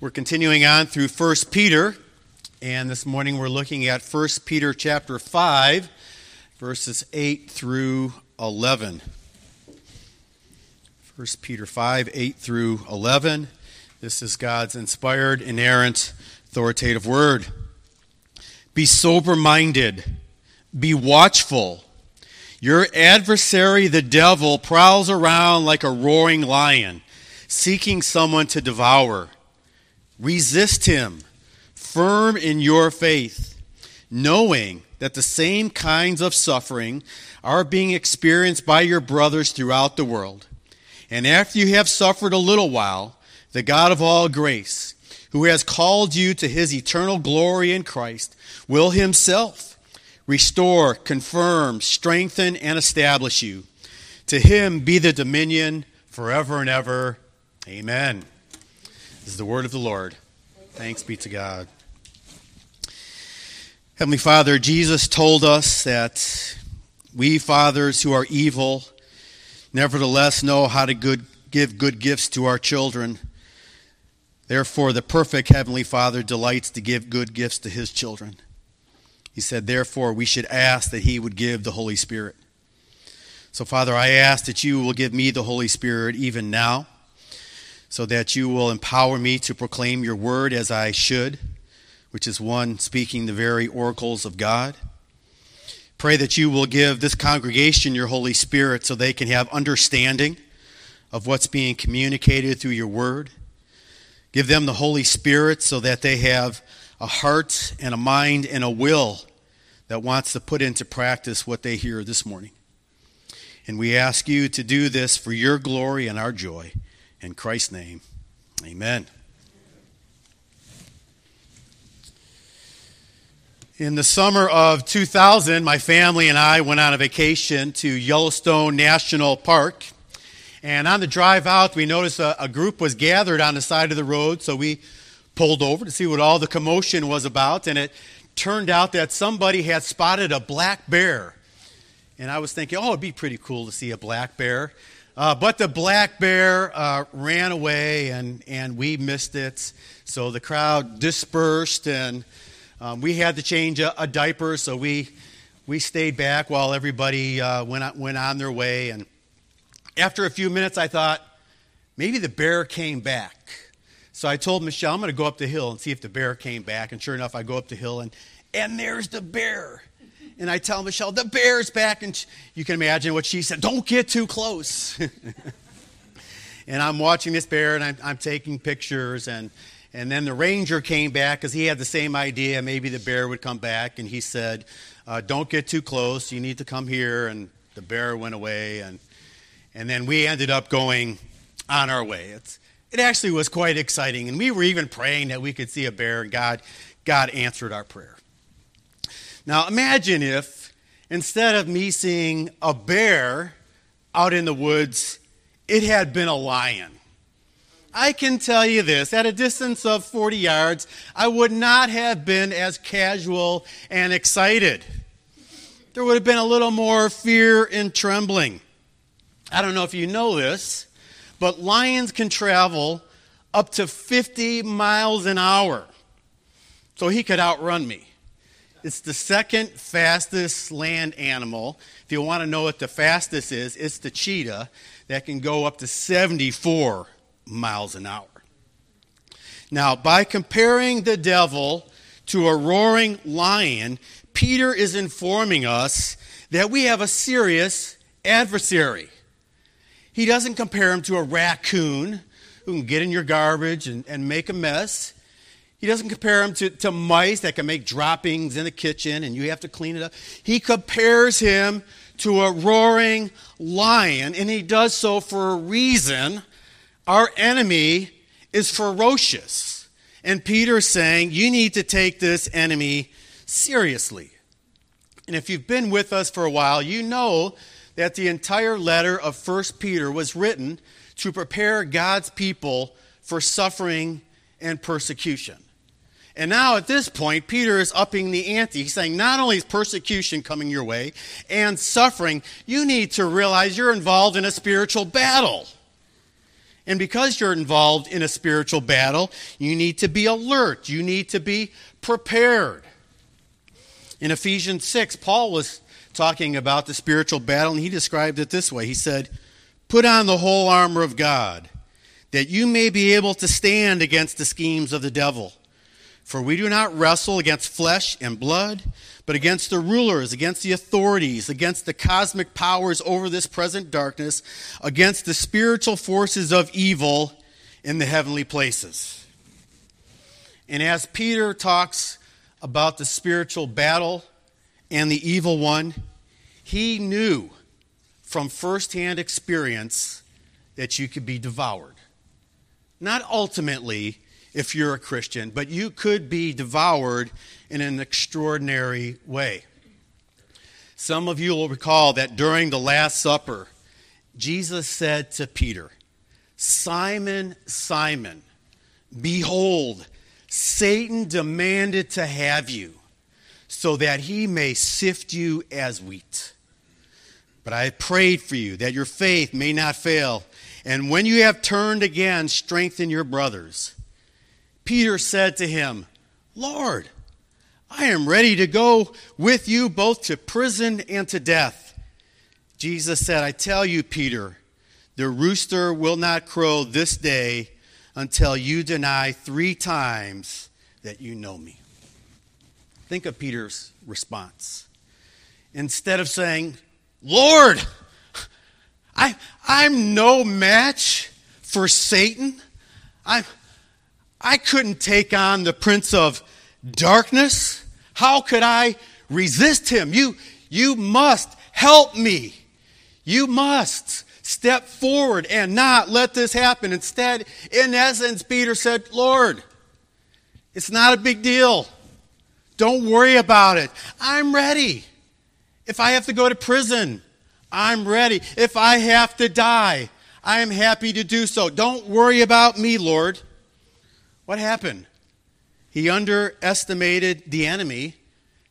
We're continuing on through 1 Peter, and this morning we're looking at 1 Peter chapter 5, verses 8 through 11. 1 Peter 5, 8 through 11. This is God's inspired, inerrant, authoritative word. Be sober minded, be watchful. Your adversary, the devil, prowls around like a roaring lion, seeking someone to devour. Resist him, firm in your faith, knowing that the same kinds of suffering are being experienced by your brothers throughout the world. And after you have suffered a little while, the God of all grace, who has called you to his eternal glory in Christ, will himself restore, confirm, strengthen, and establish you. To him be the dominion forever and ever. Amen. This is the word of the Lord. Thanks be to God. Heavenly Father, Jesus told us that we fathers who are evil nevertheless know how to good, give good gifts to our children. Therefore, the perfect Heavenly Father delights to give good gifts to his children. He said, therefore, we should ask that he would give the Holy Spirit. So, Father, I ask that you will give me the Holy Spirit even now so that you will empower me to proclaim your word as I should, which is one speaking the very oracles of God. Pray that you will give this congregation your Holy Spirit so they can have understanding of what's being communicated through your word. Give them the Holy Spirit so that they have a heart and a mind and a will that wants to put into practice what they hear this morning. And we ask you to do this for your glory and our joy. In Christ's name, amen. In the summer of 2000, my family and I went on a vacation to Yellowstone National Park. And on the drive out, we noticed a, a, group was gathered on the side of the road, so we pulled over to see what all the commotion was about. And it turned out that somebody had spotted a black bear. And I was thinking, oh, it'd be pretty cool to see a black bear. Uh, but the black bear uh, ran away and, and we missed it. So the crowd dispersed and um, we had to change a, a, diaper. So we, we stayed back while everybody uh, went, on, went on their way. And after a few minutes, I thought maybe the bear came back. So I told Michelle, I'm going to go up the hill and see if the bear came back. And sure enough, I go up the hill and, and there's the bear and I tell Michelle, the bear's back. And you can imagine what she said don't get too close. and I'm watching this bear and I'm, I'm, taking pictures. And, and then the ranger came back because he had the same idea. Maybe the bear would come back. And he said, uh, Don't get too close. You need to come here. And the bear went away. And, and then we ended up going on our way. It's, it actually was quite exciting. And we were even praying that we could see a bear, and God, God answered our prayer. Now imagine if instead of me seeing a bear out in the woods, it had been a lion. I can tell you this at a distance of 40 yards, I would not have been as casual and excited. There would have been a little more fear and trembling. I don't know if you know this, but lions can travel up to 50 miles an hour. So he could outrun me. It's the second fastest land animal. If you want to know what the fastest is, it's the cheetah that can go up to 74 miles an hour. Now, by comparing the devil to a roaring lion, Peter is informing us that we have a serious adversary. He doesn't compare him to a raccoon who can get in your garbage and, and make a mess. He doesn't compare him to, to mice that can make droppings in the kitchen and you have to clean it up. He compares him to a roaring lion, and he does so for a reason. Our enemy is ferocious. And Peter's saying, you need to take this enemy seriously. And if you've been with us for a while, you know that the entire letter of 1 Peter was written to prepare God's people for suffering and persecution. And now at this point, Peter is upping the ante. He's saying, not only is persecution coming your way and suffering, you need to realize you're involved in a spiritual battle. And because you're involved in a spiritual battle, you need to be alert. You need to be prepared. In Ephesians 6, Paul was talking about the spiritual battle, and he described it this way He said, Put on the whole armor of God, that you may be able to stand against the schemes of the devil. For we do not wrestle against flesh and blood, but against the rulers, against the authorities, against the cosmic powers over this present darkness, against the spiritual forces of evil in the heavenly places. And as Peter talks about the spiritual battle and the evil one, he knew from firsthand experience that you could be devoured. Not ultimately, if you're a Christian, but you could be devoured in an extraordinary way. Some of you will recall that during the Last Supper, Jesus said to Peter, Simon, Simon, behold, Satan demanded to have you so that he may sift you as wheat. But I prayed for you that your faith may not fail. And when you have turned again, strengthen your brothers. Peter said to him, Lord, I am ready to go with you both to prison and to death. Jesus said, I tell you, Peter, the rooster will not crow this day until you deny three times that you know me. Think of Peter's response. Instead of saying, Lord, I, I'm no match for Satan. I'm, I couldn't take on the prince of darkness. How could I resist him? You, you must help me. You must step forward and not let this happen. Instead, in essence, Peter said, Lord, it's not a big deal. Don't worry about it. I'm ready. If I have to go to prison, I'm ready. If I have to die, I am happy to do so. Don't worry about me, Lord. What happened? He underestimated the enemy,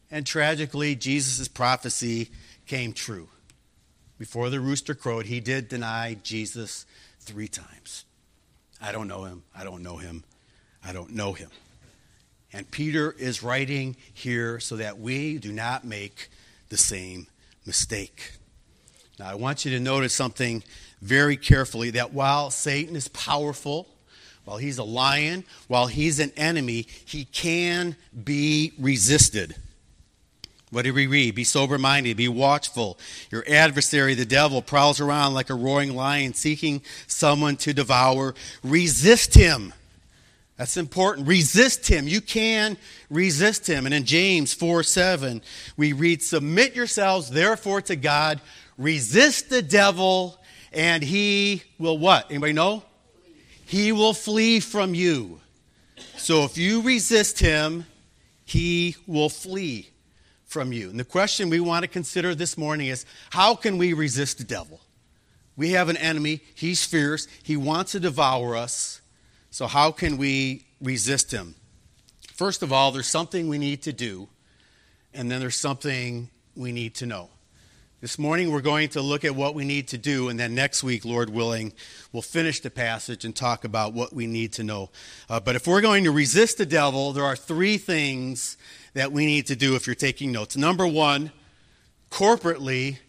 and tragically, Jesus' prophecy came true. Before the rooster crowed, he did deny Jesus three times. I don't know him. I don't know him. I don't know him. And Peter is writing here so that we do not make the same mistake. Now, I want you to notice something very carefully that while Satan is powerful, while he's a lion, while he's an enemy, he can be resisted. What did we read? Be sober minded, be watchful. Your adversary, the devil, prowls around like a roaring lion seeking someone to devour. Resist him. That's important. Resist him. You can resist him. And in James 4 7, we read, Submit yourselves therefore to God, resist the devil, and he will what? Anybody know? He will flee from you. So if you resist him, he will flee from you. And the question we want to consider this morning is how can we resist the devil? We have an enemy, he's fierce, he wants to devour us. So, how can we resist him? First of all, there's something we need to do, and then there's something we need to know. This morning, we're going to look at what we need to do, and then next week, Lord willing, we'll finish the passage and talk about what we need to know. Uh, but if we're going to resist the devil, there are three things that we need to do if you're taking notes. Number one, corporately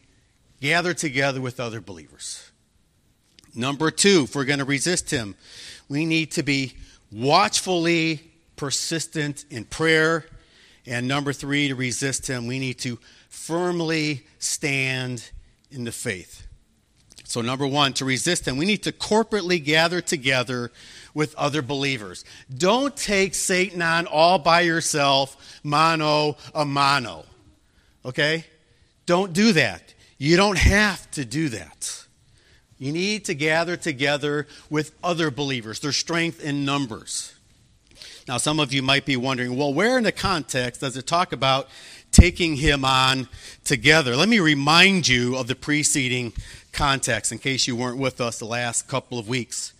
gather together with other believers. Number two, if we're going to resist him, we need to be watchfully persistent in prayer. And number three, to resist him, we need to firmly stand in the faith. So, number one, to resist them, we need to corporately gather together with other believers. Don't take Satan on all by yourself, mano a mano. Okay? Don't do that. You don't have to do that. You need to gather together with other believers. their strength in numbers. Now, some of you might be wondering well, where in the context does it talk about taking him on together. Let me remind you of the preceding context in case you weren't with us the last couple of weeks.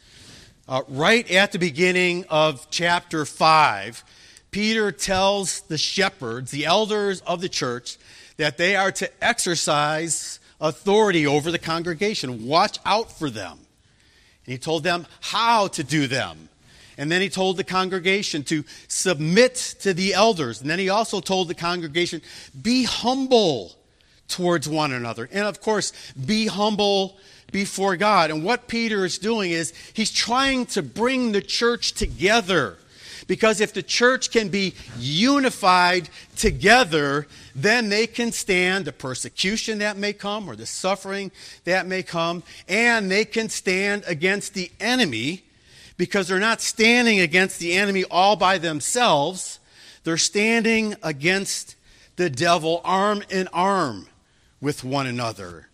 Uh, right at the beginning of chapter 5, Peter tells the shepherds, the elders of the church, that they are to exercise authority over the congregation. Watch out for them. And he told them how to do them. And then he told the congregation to submit to the elders. And then he also told the congregation, be humble towards one another. And of course, be humble before God. And what Peter is doing is he's trying to bring the church together. Because if the church can be unified together, then they can stand the persecution that may come or the suffering that may come, and they can stand against the enemy because they're not standing against the enemy all by themselves. They're standing against the devil arm in arm with one another.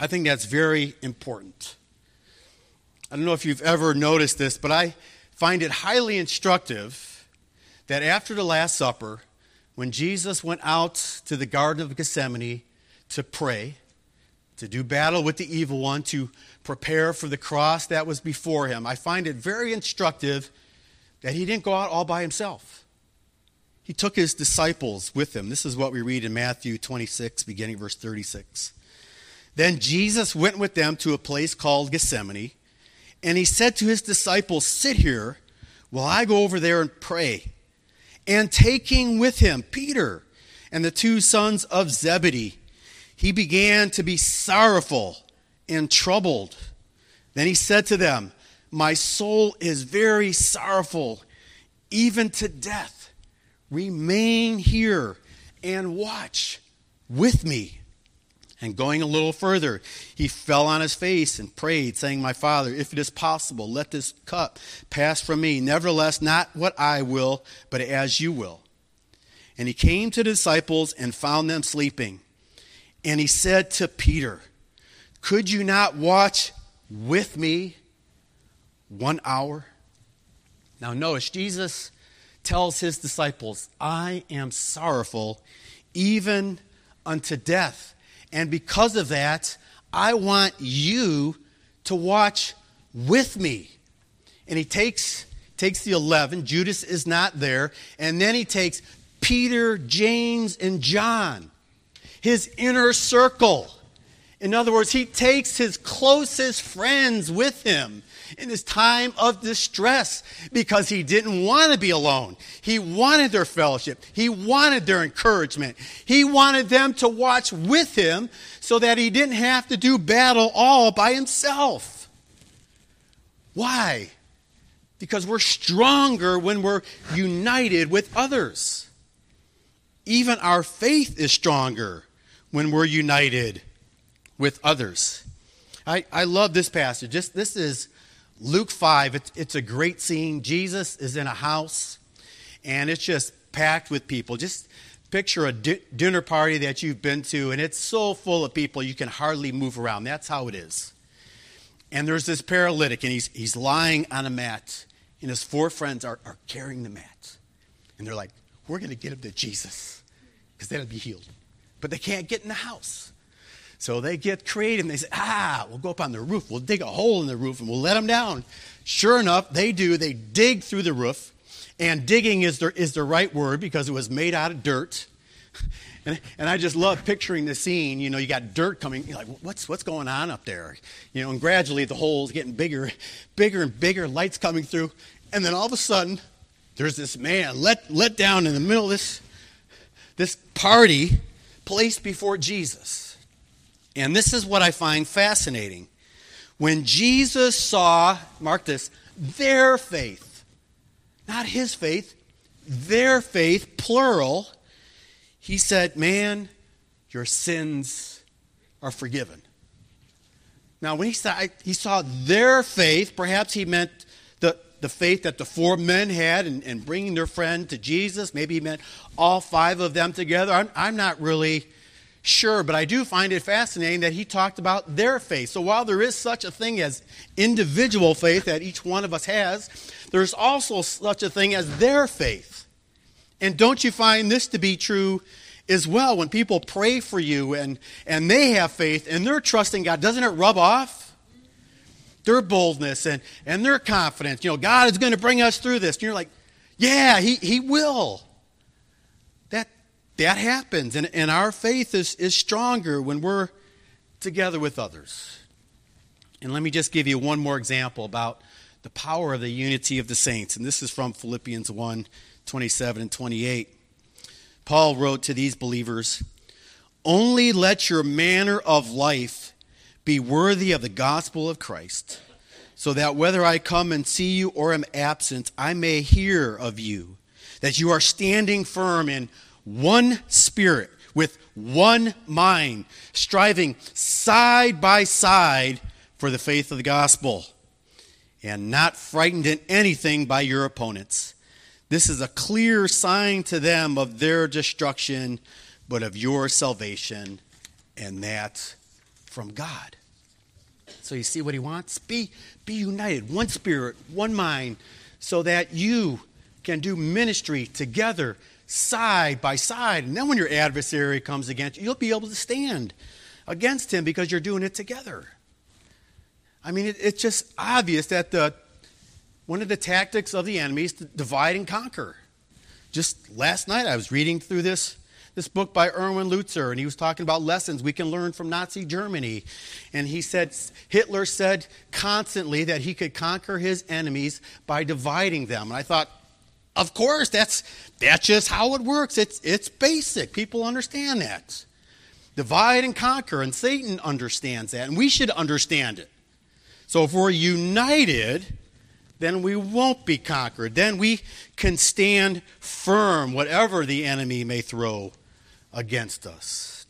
I think that's very important. I don't know if you've ever noticed this, but I find it highly instructive that after the Last Supper, when Jesus went out to the Garden of Gethsemane to pray, to do battle with the evil one, to prepare for the cross that was before him. I find it very instructive that he didn't go out all by himself. He took his disciples with him. This is what we read in Matthew 26, beginning verse 36. Then Jesus went with them to a place called Gethsemane, and he said to his disciples, Sit here while I go over there and pray. And taking with him Peter and the two sons of Zebedee, he began to be sorrowful and troubled. Then he said to them, My soul is very sorrowful, even to death. Remain here and watch with me. And going a little further, he fell on his face and prayed, saying, My father, if it is possible, let this cup pass from me. Nevertheless, not what I will, but as you will. And he came to the disciples and found them sleeping. And he said to Peter, could you not watch with me one hour? Now, notice Jesus tells his disciples, I am sorrowful even unto death. And because of that, I want you to watch with me. And he takes, takes the 11, Judas is not there, and then he takes Peter, James, and John, his inner circle in other words, he takes his closest friends with him in his time of distress because he didn't want to be alone. He wanted their fellowship, he wanted their encouragement. He wanted them to watch with him so that he didn't have to do battle all by himself. Why? Because we're stronger when we're united with others. Even our faith is stronger when we're united with others. I, I love this passage. This is Luke 5. It's, it's a great scene. Jesus is in a house, and it's just packed with people. Just picture a di- dinner party that you've been to, and it's so full of people you can hardly move around. That's how it is. And there's this paralytic, and he's, he's lying on a mat, and his four friends are, are carrying the mat. And they're like, We're going to get him to Jesus because then he'll be healed. But they can't get in the house. So they get creative and they say, ah, we'll go up on the roof. We'll dig a hole in the roof and we'll let them down. Sure enough, they do. They dig through the roof. And digging is the, is the right word because it was made out of dirt. And, and I just love picturing the scene. You know, you got dirt coming. You're like, what's, what's going on up there? You know, and gradually the hole's getting bigger, bigger and bigger, lights coming through. And then all of a sudden, there's this man let, let down in the middle of this, this party placed before Jesus. And this is what I find fascinating. When Jesus saw, mark this, their faith, not his faith, their faith, plural, he said, Man, your sins are forgiven. Now, when he saw, he saw their faith, perhaps he meant the, the faith that the four men had in, in bringing their friend to Jesus. Maybe he meant all five of them together. I'm, I'm not really Sure, but I do find it fascinating that he talked about their faith. So while there is such a thing as individual faith that each one of us has, there's also such a thing as their faith. And don't you find this to be true as well? When people pray for you and, and they have faith and they're trusting God, doesn't it rub off? Their boldness and, and their confidence. You know, God is going to bring us through this. And you're like, yeah, he, he will that happens. And, and our faith is, is stronger when we're together with others. And let me just give you one more example about the power of the unity of the saints. And this is from Philippians 1 27 and 28. Paul wrote to these believers Only let your manner of life be worthy of the gospel of Christ, so that whether I come and see you or am absent, I may hear of you, that you are standing firm in one spirit, with one mind, striving side by side for the faith of the gospel, and not frightened in anything by your opponents. This is a clear sign to them of their destruction, but of your salvation, and that from God. So you see what he wants? Be, be united, one spirit, one mind, so that you can do ministry together, side by side. And then when your adversary comes against you, you'll be able to stand against him because you're doing it together. I mean, it, it's just obvious that the, one of the tactics of the enemy is to divide and conquer. Just last night, I was reading through this, this book by Erwin Lutzer, and he was talking about lessons we can learn from Nazi Germany. And he said Hitler said constantly that he could conquer his enemies by dividing them. And I thought, of course, that's, that's just how it works. It's, it's basic. People understand that. Divide and conquer, and Satan understands that, and we should understand it. So if we're united, then we won't be conquered. Then we can stand firm, whatever the enemy may throw against us.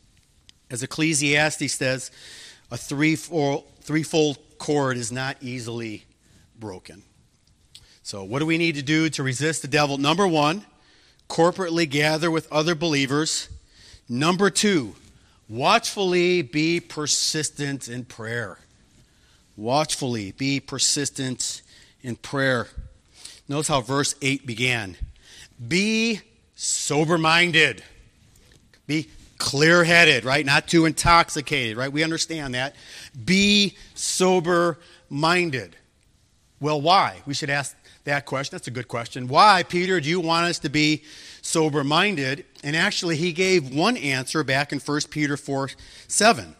As Ecclesiastes says, a threefold, threefold cord is not easily broken. So, what do we need to do to resist the devil? Number one, corporately gather with other believers. Number two, watchfully be persistent in prayer watchfully, be persistent in prayer. Notice how verse 8 began. Be sober minded. Be clear headed, right? Not too intoxicated, right? We understand that. Be sober minded. Well, why? We should ask that question. That's a good question. Why, Peter, do you want us to be sober minded? And actually, he gave one answer back in 1 Peter 4 7.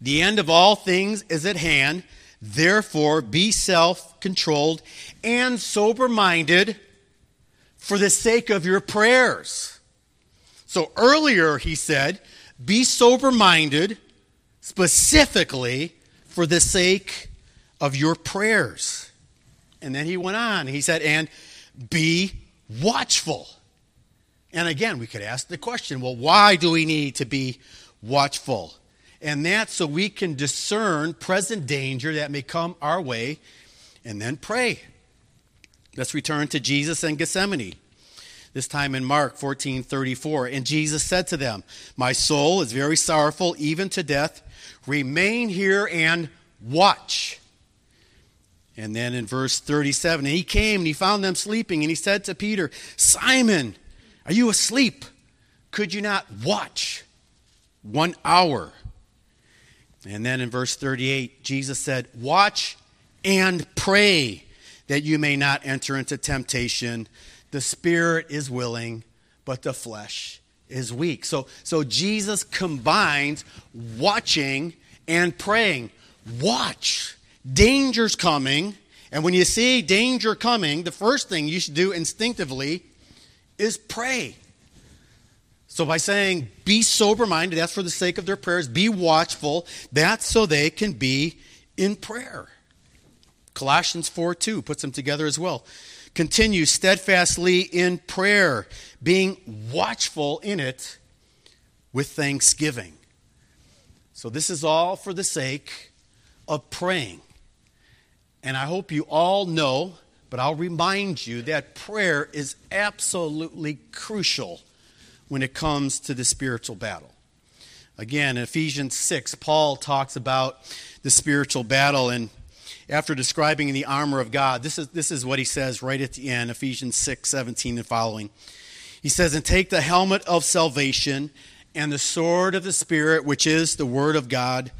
The end of all things is at hand. Therefore, be self controlled and sober minded for the sake of your prayers. So earlier he said, be sober minded specifically for the sake of your prayers. And then he went on. He said, and be watchful. And again, we could ask the question well, why do we need to be watchful? And that's so we can discern present danger that may come our way and then pray. Let's return to Jesus and Gethsemane. This time in Mark 14:34, and Jesus said to them, "My soul is very sorrowful even to death. Remain here and watch." And then in verse 37, and he came and he found them sleeping, and he said to Peter, "Simon, are you asleep? Could you not watch one hour?" And then in verse 38, Jesus said, Watch and pray that you may not enter into temptation. The spirit is willing, but the flesh is weak. So, so Jesus combines watching and praying. Watch. Danger's coming. And when you see danger coming, the first thing you should do instinctively is pray. So, by saying, be sober minded, that's for the sake of their prayers, be watchful, that's so they can be in prayer. Colossians 4 2 puts them together as well. Continue steadfastly in prayer, being watchful in it with thanksgiving. So, this is all for the sake of praying. And I hope you all know, but I'll remind you that prayer is absolutely crucial when it comes to the spiritual battle. Again, in Ephesians 6, Paul talks about the spiritual battle, and after describing the armor of God, this is, this is what he says right at the end, Ephesians 6, 17 and following. He says, And take the helmet of salvation and the sword of the Spirit, which is the word of God,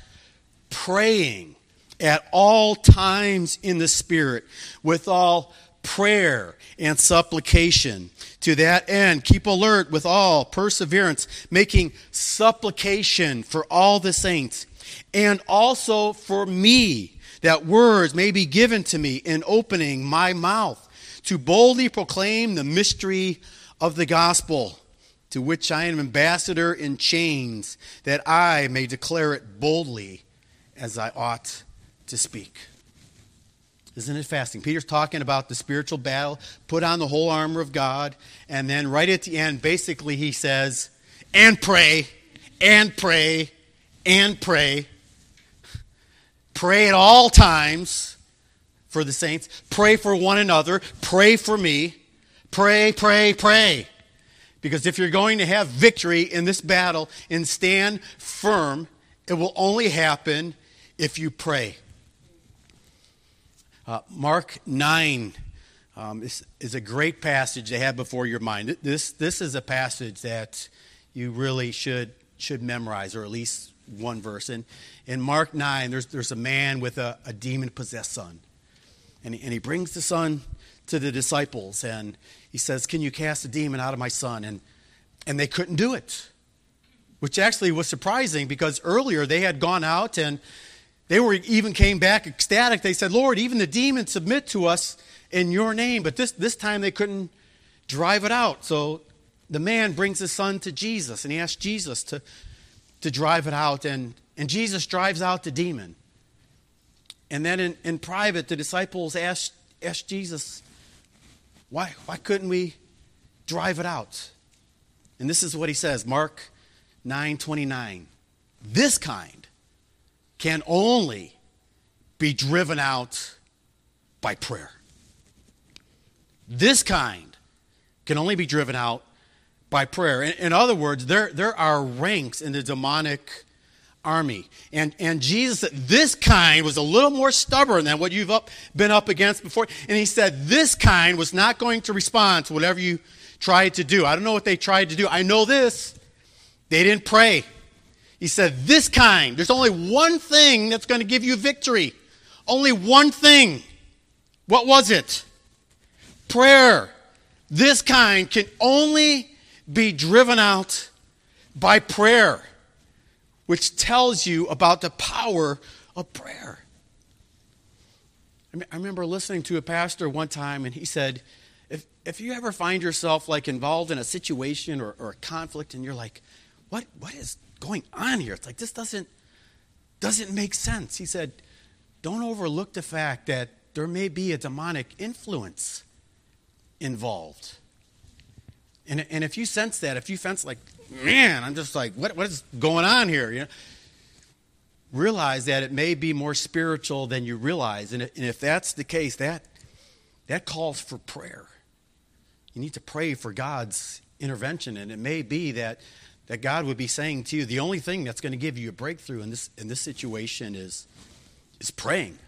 praying at all times in the Spirit with all prayer and supplication. To that end, keep alert with all perseverance, making supplication for all the saints and also for me, that words may be given to me in opening my mouth to boldly proclaim the mystery of the gospel, to which I am ambassador in chains, that I may declare it boldly as I ought to speak. Isn't it fasting? Peter's talking about the spiritual battle, put on the whole armor of God, and then right at the end, basically, he says, and pray, and pray, and pray. Pray at all times for the saints. Pray for one another. Pray for me. Pray, pray, pray. Because if you're going to have victory in this battle and stand firm, it will only happen if you pray. Uh, Mark 9 um, is, is a great passage to have before your mind. This, this is a passage that you really should, should memorize, or at least one verse. And in Mark 9, there's, there's a man with a, a demon possessed son. And he, and he brings the son to the disciples, and he says, Can you cast a demon out of my son? And, and they couldn't do it, which actually was surprising because earlier they had gone out and they were even came back ecstatic. They said, Lord, even the demons submit to us in your name. But this, this time they couldn't drive it out. So the man brings his son to Jesus and he asks Jesus to, to drive it out. And, and Jesus drives out the demon. And then in, in private, the disciples asked, asked Jesus, why, why couldn't we drive it out? And this is what he says Mark 9 29. This kind can only be driven out by prayer. This kind can only be driven out by prayer. In, in, other words, there, there are ranks in the demonic army. And, and Jesus, this kind was a little more stubborn than what you've up, been up against before. And he said, this kind was not going to respond to whatever you tried to do. I don't know what they tried to do. I know this. They didn't pray. He said, This kind, there's only one thing that's going to give you victory. Only one thing. What was it? Prayer. This kind can only be driven out by prayer, which tells you about the power of prayer. I remember listening to a pastor one time, and he said, if, if you ever find yourself like involved in a situation or, or a conflict and you're like, what, what is going on here? It's like this doesn't doesn't make sense. He said, don't overlook the fact that there may be a demonic influence involved. And, and if you sense that, if you sense like, man, I'm just like, what, what is going on here? You know, realize that it may be more spiritual than you realize. And, and if that's the case, that, that calls for prayer. You need to pray for God's intervention. And it may be that that God would be saying to you, the only thing that's going to give you a breakthrough in this, in this situation is, is praying.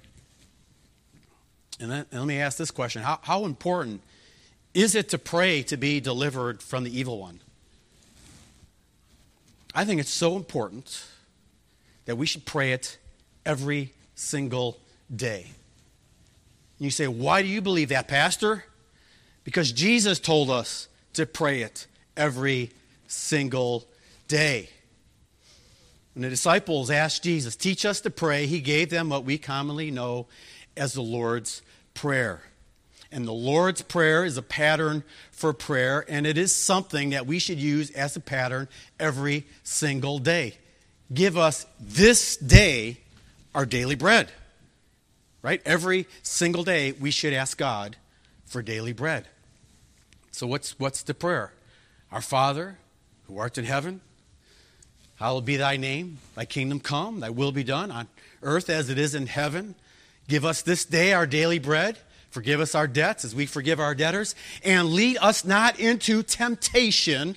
And, then, and let me ask this question how, how important is it to pray to be delivered from the evil one? I think it's so important that we should pray it every single day. And You say, why do you believe that, Pastor? Because Jesus told us to pray it every single day. When the disciples asked Jesus, Teach us to pray, he gave them what we commonly know as the Lord's Prayer. And the Lord's Prayer is a pattern for prayer, and it is something that we should use as a pattern every single day. Give us this day our daily bread. Right? Every single day we should ask God for daily bread. So what's what's the prayer? Our Father, who art in heaven, hallowed be thy name, thy kingdom come, thy will be done on earth as it is in heaven. Give us this day our daily bread. Forgive us our debts as we forgive our debtors. And lead us not into temptation,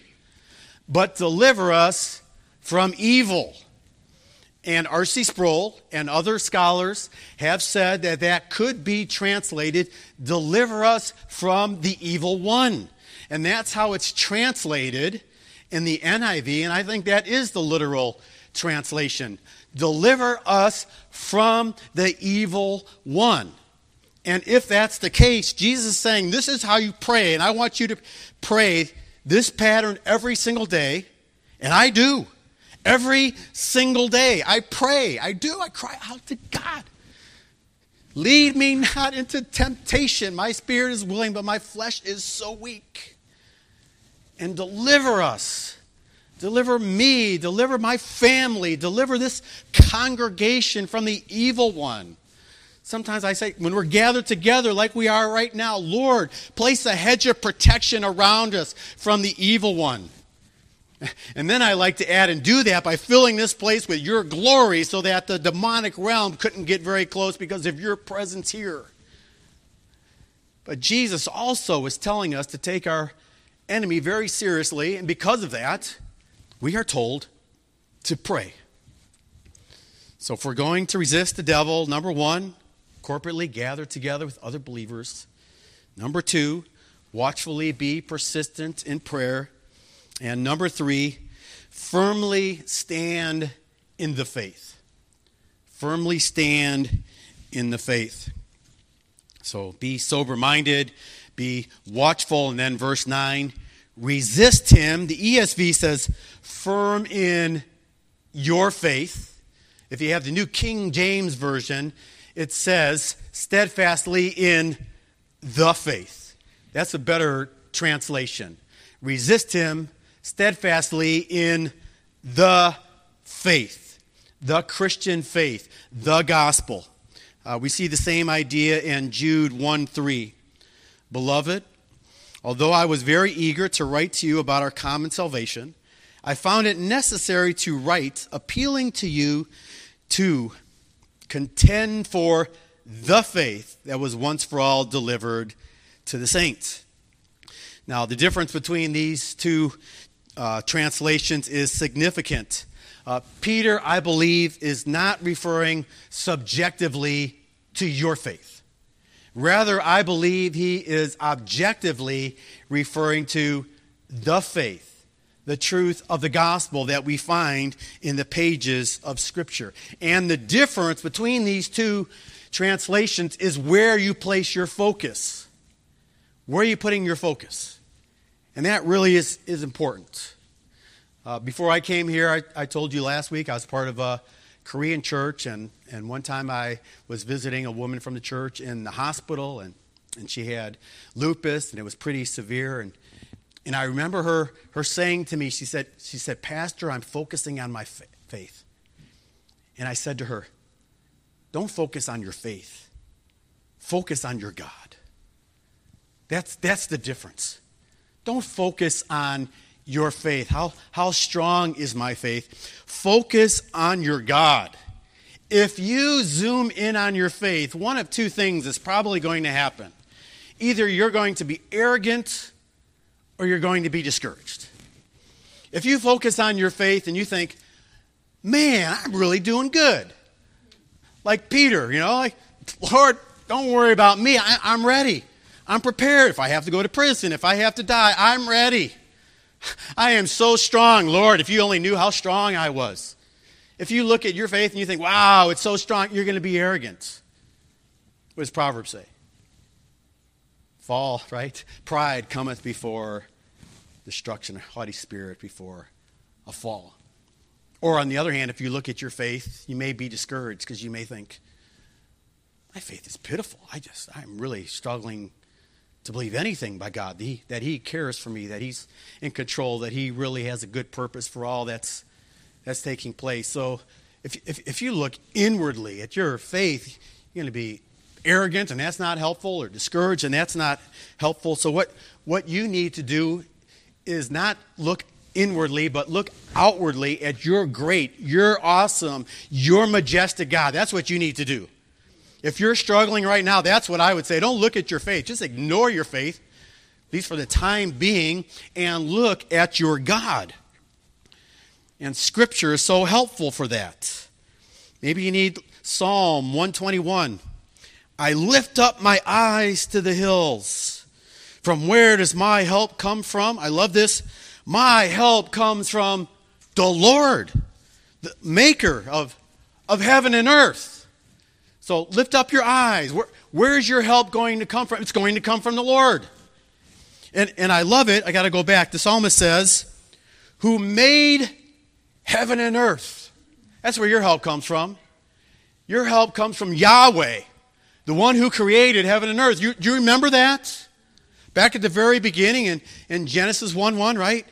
but deliver us from evil. And R.C. Sproul and other scholars have said that that could be translated, deliver us from the evil one. And that's how it's translated in the NIV, and I think that is the literal translation. Deliver us from the evil one. And if that's the case, Jesus is saying, This is how you pray, and I want you to pray this pattern every single day, and I do. Every single day, I pray. I do. I cry out to God. Lead me not into temptation. My spirit is willing, but my flesh is so weak. And deliver us. Deliver me. Deliver my family. Deliver this congregation from the evil one. Sometimes I say, when we're gathered together like we are right now, Lord, place a hedge of protection around us from the evil one. And then I like to add and do that by filling this place with your glory so that the demonic realm couldn't get very close because of your presence here. But Jesus also is telling us to take our enemy very seriously, and because of that, we are told to pray. So if we're going to resist the devil, number one, corporately gather together with other believers. Number two, watchfully be persistent in prayer. And number three, firmly stand in the faith. Firmly stand in the faith. So be sober minded, be watchful. And then verse 9, resist him. The ESV says, firm in your faith. If you have the New King James Version, it says, steadfastly in the faith. That's a better translation. Resist him steadfastly in the faith, the Christian faith, the gospel. Uh, we see the same idea in Jude 1 3. Beloved, although I was very eager to write to you about our common salvation, I found it necessary to write, appealing to you to contend for the faith that was once for all delivered to the saints. Now, the difference between these two uh, translations is significant. Uh, Peter, I believe, is not referring subjectively to your faith. Rather, I believe he is objectively referring to the faith, the truth of the gospel that we find in the pages of Scripture. And the difference between these two translations is where you place your focus. Where are you putting your focus? And that really is, is important. Uh, before I came here, I, I, told you last week I was part of a Korean church, and, and one time I was visiting a woman from the church in the hospital, and, and she had lupus, and it was pretty severe. And, and I remember her, her saying to me, she said, she said, Pastor, I'm focusing on my faith. And I said to her, Don't focus on your faith, focus on your God. That's, that's the difference. Don't focus on your faith. How, how strong is my faith? Focus on your God. If you zoom in on your faith, one of two things is probably going to happen. Either you're going to be arrogant or you're going to be discouraged. If you focus on your faith and you think, man, I'm really doing good. Like Peter, you know, like, Lord, don't worry about me. I, am ready. I'm prepared. If I have to go to prison, if I have to die, I'm ready. I am so strong, Lord. If you only knew how strong I was. If you look at your faith and you think, wow, it's so strong, you're going to be arrogant. What does Proverbs say? Fall, right? Pride cometh before destruction, a haughty spirit before a fall. Or on the other hand, if you look at your faith, you may be discouraged because you may think, my faith is pitiful. I just, I'm really struggling to believe anything by God, that he, that he cares for me, that He's in control, that He really has a good purpose for all that's, that's taking place. So if, if, if you look inwardly at your faith, you're going to be arrogant, and that's not helpful, or discouraged, and that's not helpful. So what, what you need to do is not look inwardly, but look outwardly at your great, your awesome, your majestic God. That's what you need to do. If you're struggling right now, that's what I would say. Don't look at your faith. Just ignore your faith, at least for the time being, and look at your God. And Scripture is so helpful for that. Maybe you need Psalm 121. I lift up my eyes to the hills. From where does my help come from? I love this. My help comes from the Lord, the maker of, of heaven and earth. So lift up your eyes. Where, where's your help going to come from? It's going to come from the Lord. And, and I love it. I got to go back. The psalmist says, Who made heaven and earth. That's where your help comes from. Your help comes from Yahweh, the one who created heaven and earth. You, do you remember that? Back at the very beginning in, in Genesis 1 1, right?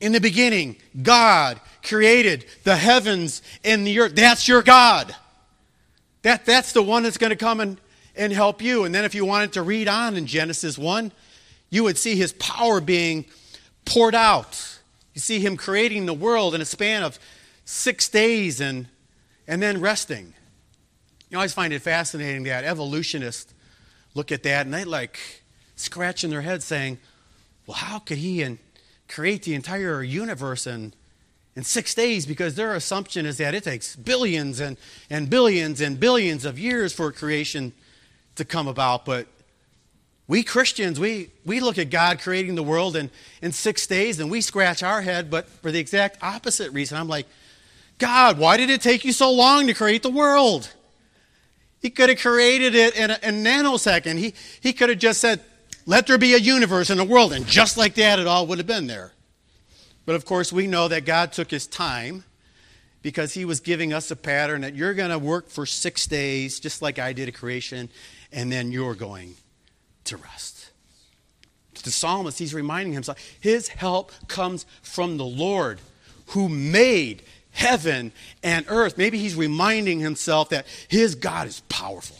In the beginning, God created the heavens and the earth. That's your God. That, that's the one that's going to come and, and help you. And then if you wanted to read on in Genesis 1, you would see his power being poured out. You see him creating the world in a span of six days and, and then resting. You always find it fascinating that evolutionists look at that and they like scratching their head saying, well, how could he and create the entire universe in, in six days? Because their assumption is that it takes billions and, and billions and billions of years for creation to come about. But we Christians, we, we look at God creating the world in, in six days and we scratch our head, but for the exact opposite reason. I'm like, God, why did it take you so long to create the world? He could have created it in a, a nanosecond. He, he could have just said, let there be a universe and a world, and just like that, it all would have been there. But of course, we know that God took his time because he was giving us a pattern that you're going to work for six days, just like I did at creation, and then you're going to rest. The psalmist, he's reminding himself his help comes from the Lord who made heaven and earth. Maybe he's reminding himself that his God is powerful.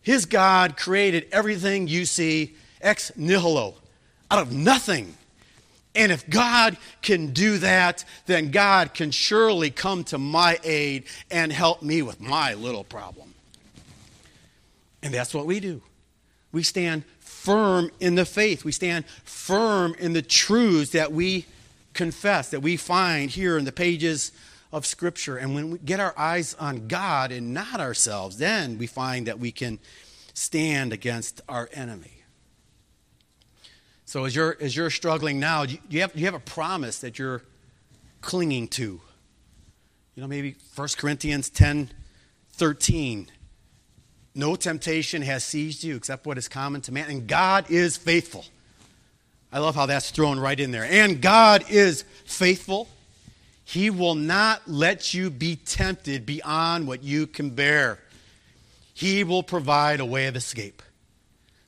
His God created everything you see ex nihilo, out of nothing. And if God can do that, then God can surely come to my aid and help me with my little problem. And that's what we do. We stand firm in the faith. We stand firm in the truths that we confess, that we find here in the pages of Scripture. And when we get our eyes on God and not ourselves, then we find that we can stand against our enemy. So as you're, as you're struggling now, you, have, you have a promise that you're clinging to? You know, maybe 1 Corinthians 10 13. No temptation has seized you except what is common to man, and God is faithful. I love how that's thrown right in there. And God is faithful. He will not let you be tempted beyond what you can bear. He will provide a way of escape.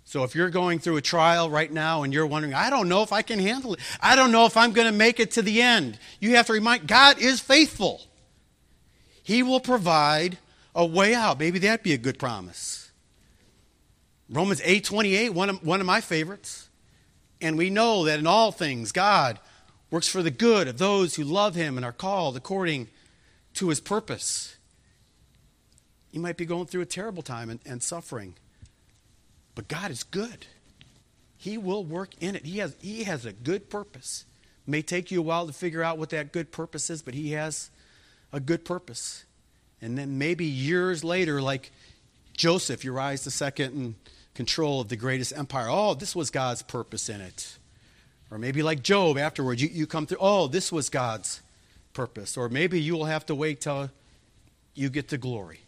So if you're going through a trial right now and you're wondering, I don't know if I can handle it, I don't know if I'm going to make it to the end, you have to remind God is faithful. He will provide a way out. Maybe that'd be a good promise. Romans 8 28, one of, one of my favorites. And we know that in all things, God works for the good of those who love Him and are called according to His purpose. You might be going through a terrible time and, and suffering. But God is good. He will work in it. He has, he has a good purpose. It may take you a while to figure out what that good purpose is, but He has a good purpose. And then maybe years later, like Joseph, you rise to second in control of the greatest empire. Oh, this was God's purpose in it. Or maybe like Job afterwards, you, you come through, oh, this was God's purpose. Or maybe you will have to wait till you get to glory.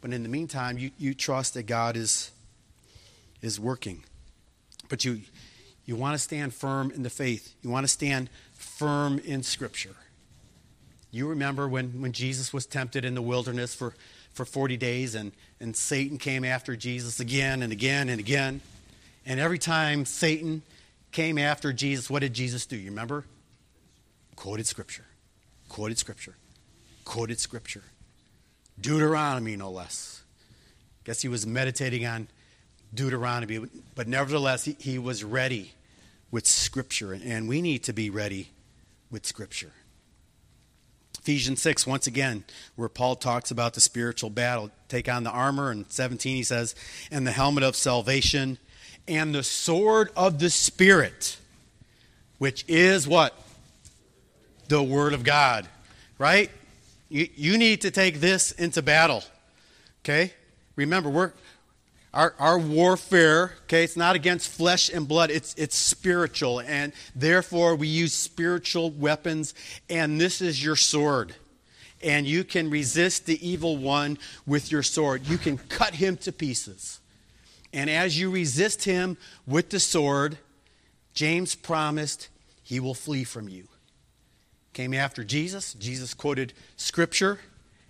But in the meantime, you, you trust that God is is working. But you, you want to stand firm in the faith, you want to stand firm in Scripture. You remember when, when Jesus was tempted in the wilderness for, for 40 days and, and Satan came after Jesus again and again and again. And every time Satan came after Jesus, what did Jesus do? You remember? Quoted Scripture. Quoted Scripture. Quoted Scripture. Deuteronomy, no less. Guess he was meditating on Deuteronomy, but nevertheless, he, he was ready with Scripture, and we need to be ready with Scripture. Ephesians 6, once again, where Paul talks about the spiritual battle. Take on the armor. And 17, he says, and the helmet of salvation, and the sword of the Spirit, which is what? The Word of God. Right? You, you need to take this into battle. Okay? Remember, we're, our, our warfare, okay, it's not against flesh and blood, it's, it's spiritual. And therefore, we use spiritual weapons, and this is your sword. And you can resist the evil one with your sword. You can cut him to pieces. And as you resist him with the sword, James promised he will flee from you. came after Jesus. Jesus quoted scripture,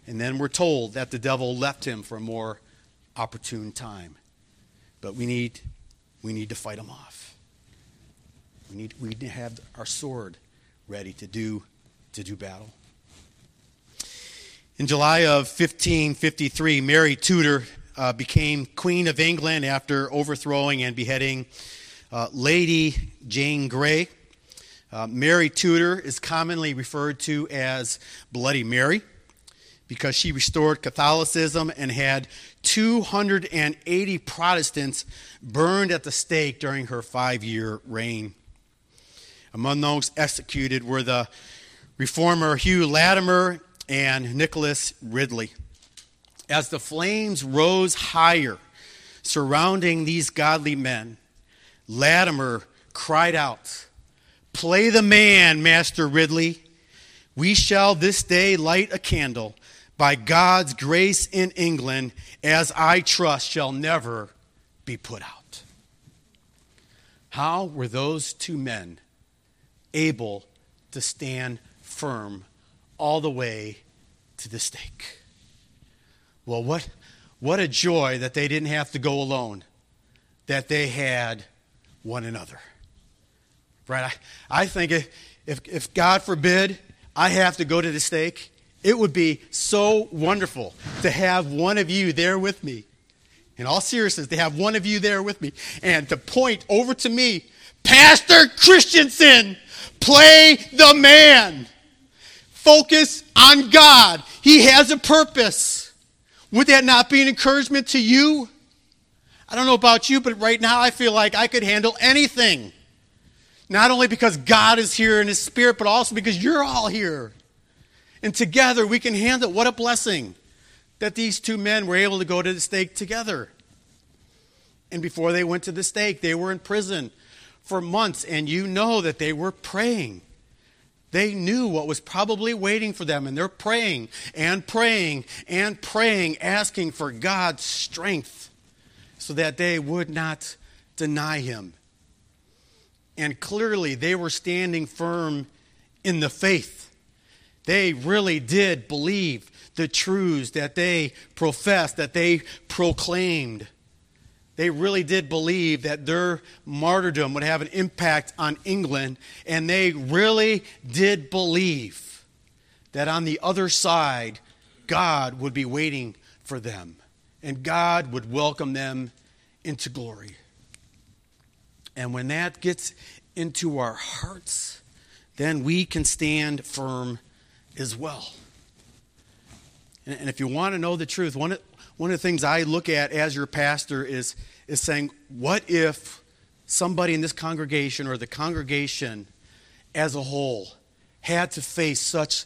and then we're told that the devil left him for more opportune time. But we need, we need to fight them off. We need, we need to have our sword ready to do, to do battle. In July of 1553, Mary Tudor uh, became Queen of England after overthrowing and beheading uh, Lady Jane Grey. Uh, Mary Tudor is commonly referred to as Bloody Mary because she restored Catholicism and had 280 Protestants burned at the stake during her five year reign. Among those executed were the reformer Hugh Latimer and Nicholas Ridley. As the flames rose higher surrounding these godly men, Latimer cried out, Play the man, Master Ridley. We shall this day light a candle by God's grace in England, as I trust shall never be put out. How were those two men able to stand firm all the way to the stake. Well, what, what a joy that they didn't have to go alone, that they had one another. Right? I, I think if, if, if God forbid I have to go to the stake, it would be so wonderful to have one of you there with me. In all seriousness, to have one of you there with me and to point over to me, Pastor Christensen, play the man. Focus on God. He has a purpose. Would that not be an encouragement to you? I don't know about you, but right now I feel like I could handle anything. Not only because God is here in His Spirit, but also because you're all here. And together we can handle it. What a blessing that these two men were able to go to the stake together. And before they went to the stake, they were in prison for months, and you know that they were praying. They knew what was probably waiting for them, and they're praying and praying and praying, asking for God's strength so that they would not deny Him. And clearly, they were standing firm in the faith. They really did believe the truths that they professed, that they proclaimed. They really did believe that their martyrdom would have an impact on England, and they really did believe that on the other side, God would be waiting for them, and God would welcome them into glory. And when that gets into our hearts, then we can stand firm as well. And if you want to know the truth, one of, one of the things I look at as your pastor is, is saying, what if somebody in this congregation or the congregation as a whole had to face such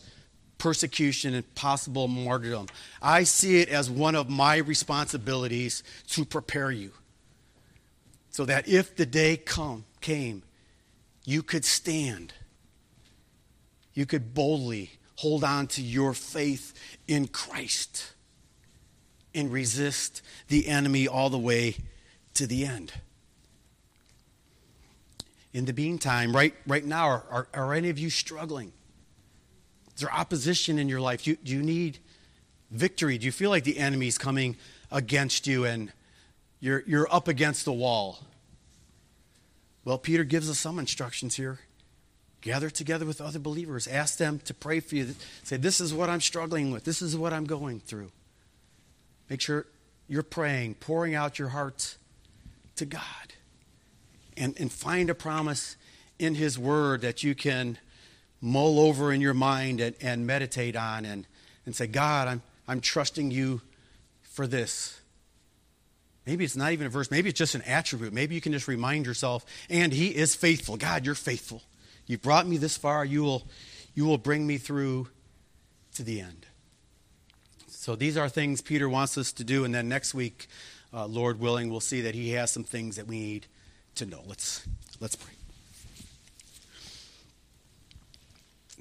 persecution and possible martyrdom? I see it as one of my responsibilities to prepare you so that if the day come, came, you could stand. You could boldly hold on to your faith in Christ and resist the enemy all the way to the end. In the meantime, right, right now, are, are, are any of you struggling? Is there opposition in your life? Do you, do you need victory? Do you feel like the enemy's coming against you and you're, you're up against the wall? Well, Peter gives us some instructions here. Gather together with other believers. Ask them to pray for you. Say, This is what I'm struggling with. This is what I'm going through. Make sure you're praying, pouring out your heart to God. And, and find a promise in His Word that you can mull over in your mind and, and meditate on and, and say, God, I'm, I'm trusting you for this. Maybe it's not even a verse, maybe it's just an attribute. Maybe you can just remind yourself, and He is faithful. God, you're faithful. You've brought me this far, you will, you will bring me through to the end. So these are things Peter wants us to do. And then next week, uh, Lord willing, we'll see that he has some things that we need to know. Let's, let's pray.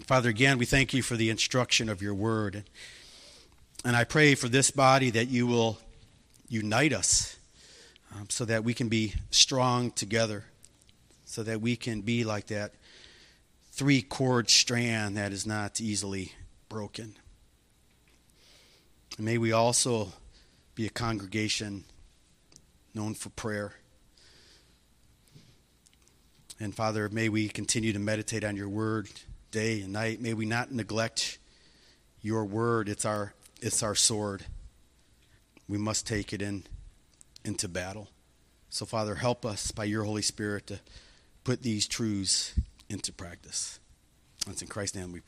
Father, again, we thank you for the instruction of your word. And I pray for this body that you will unite us um, so that we can be strong together, so that we can be like that three cord strand that is not easily broken. And may we also be a congregation known for prayer. And Father, may we continue to meditate on your word day and night. May we not neglect your word. It's our it's our sword. We must take it in into battle. So Father, help us by your Holy Spirit to put these truths into practice. That's in Christ's name we pray.